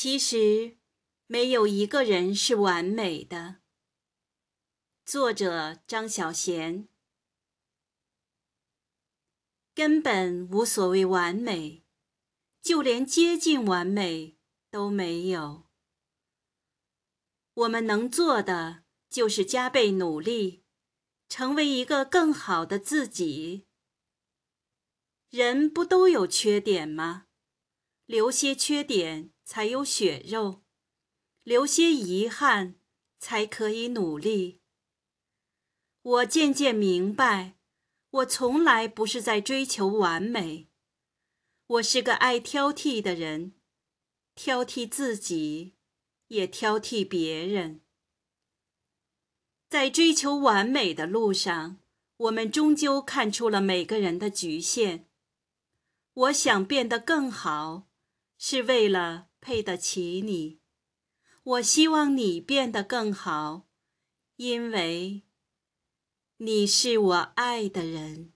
其实，没有一个人是完美的。作者张小娴。根本无所谓完美，就连接近完美都没有。我们能做的就是加倍努力，成为一个更好的自己。人不都有缺点吗？留些缺点才有血肉，留些遗憾才可以努力。我渐渐明白，我从来不是在追求完美。我是个爱挑剔的人，挑剔自己，也挑剔别人。在追求完美的路上，我们终究看出了每个人的局限。我想变得更好，是为了配得起你。我希望你变得更好，因为你是我爱的人。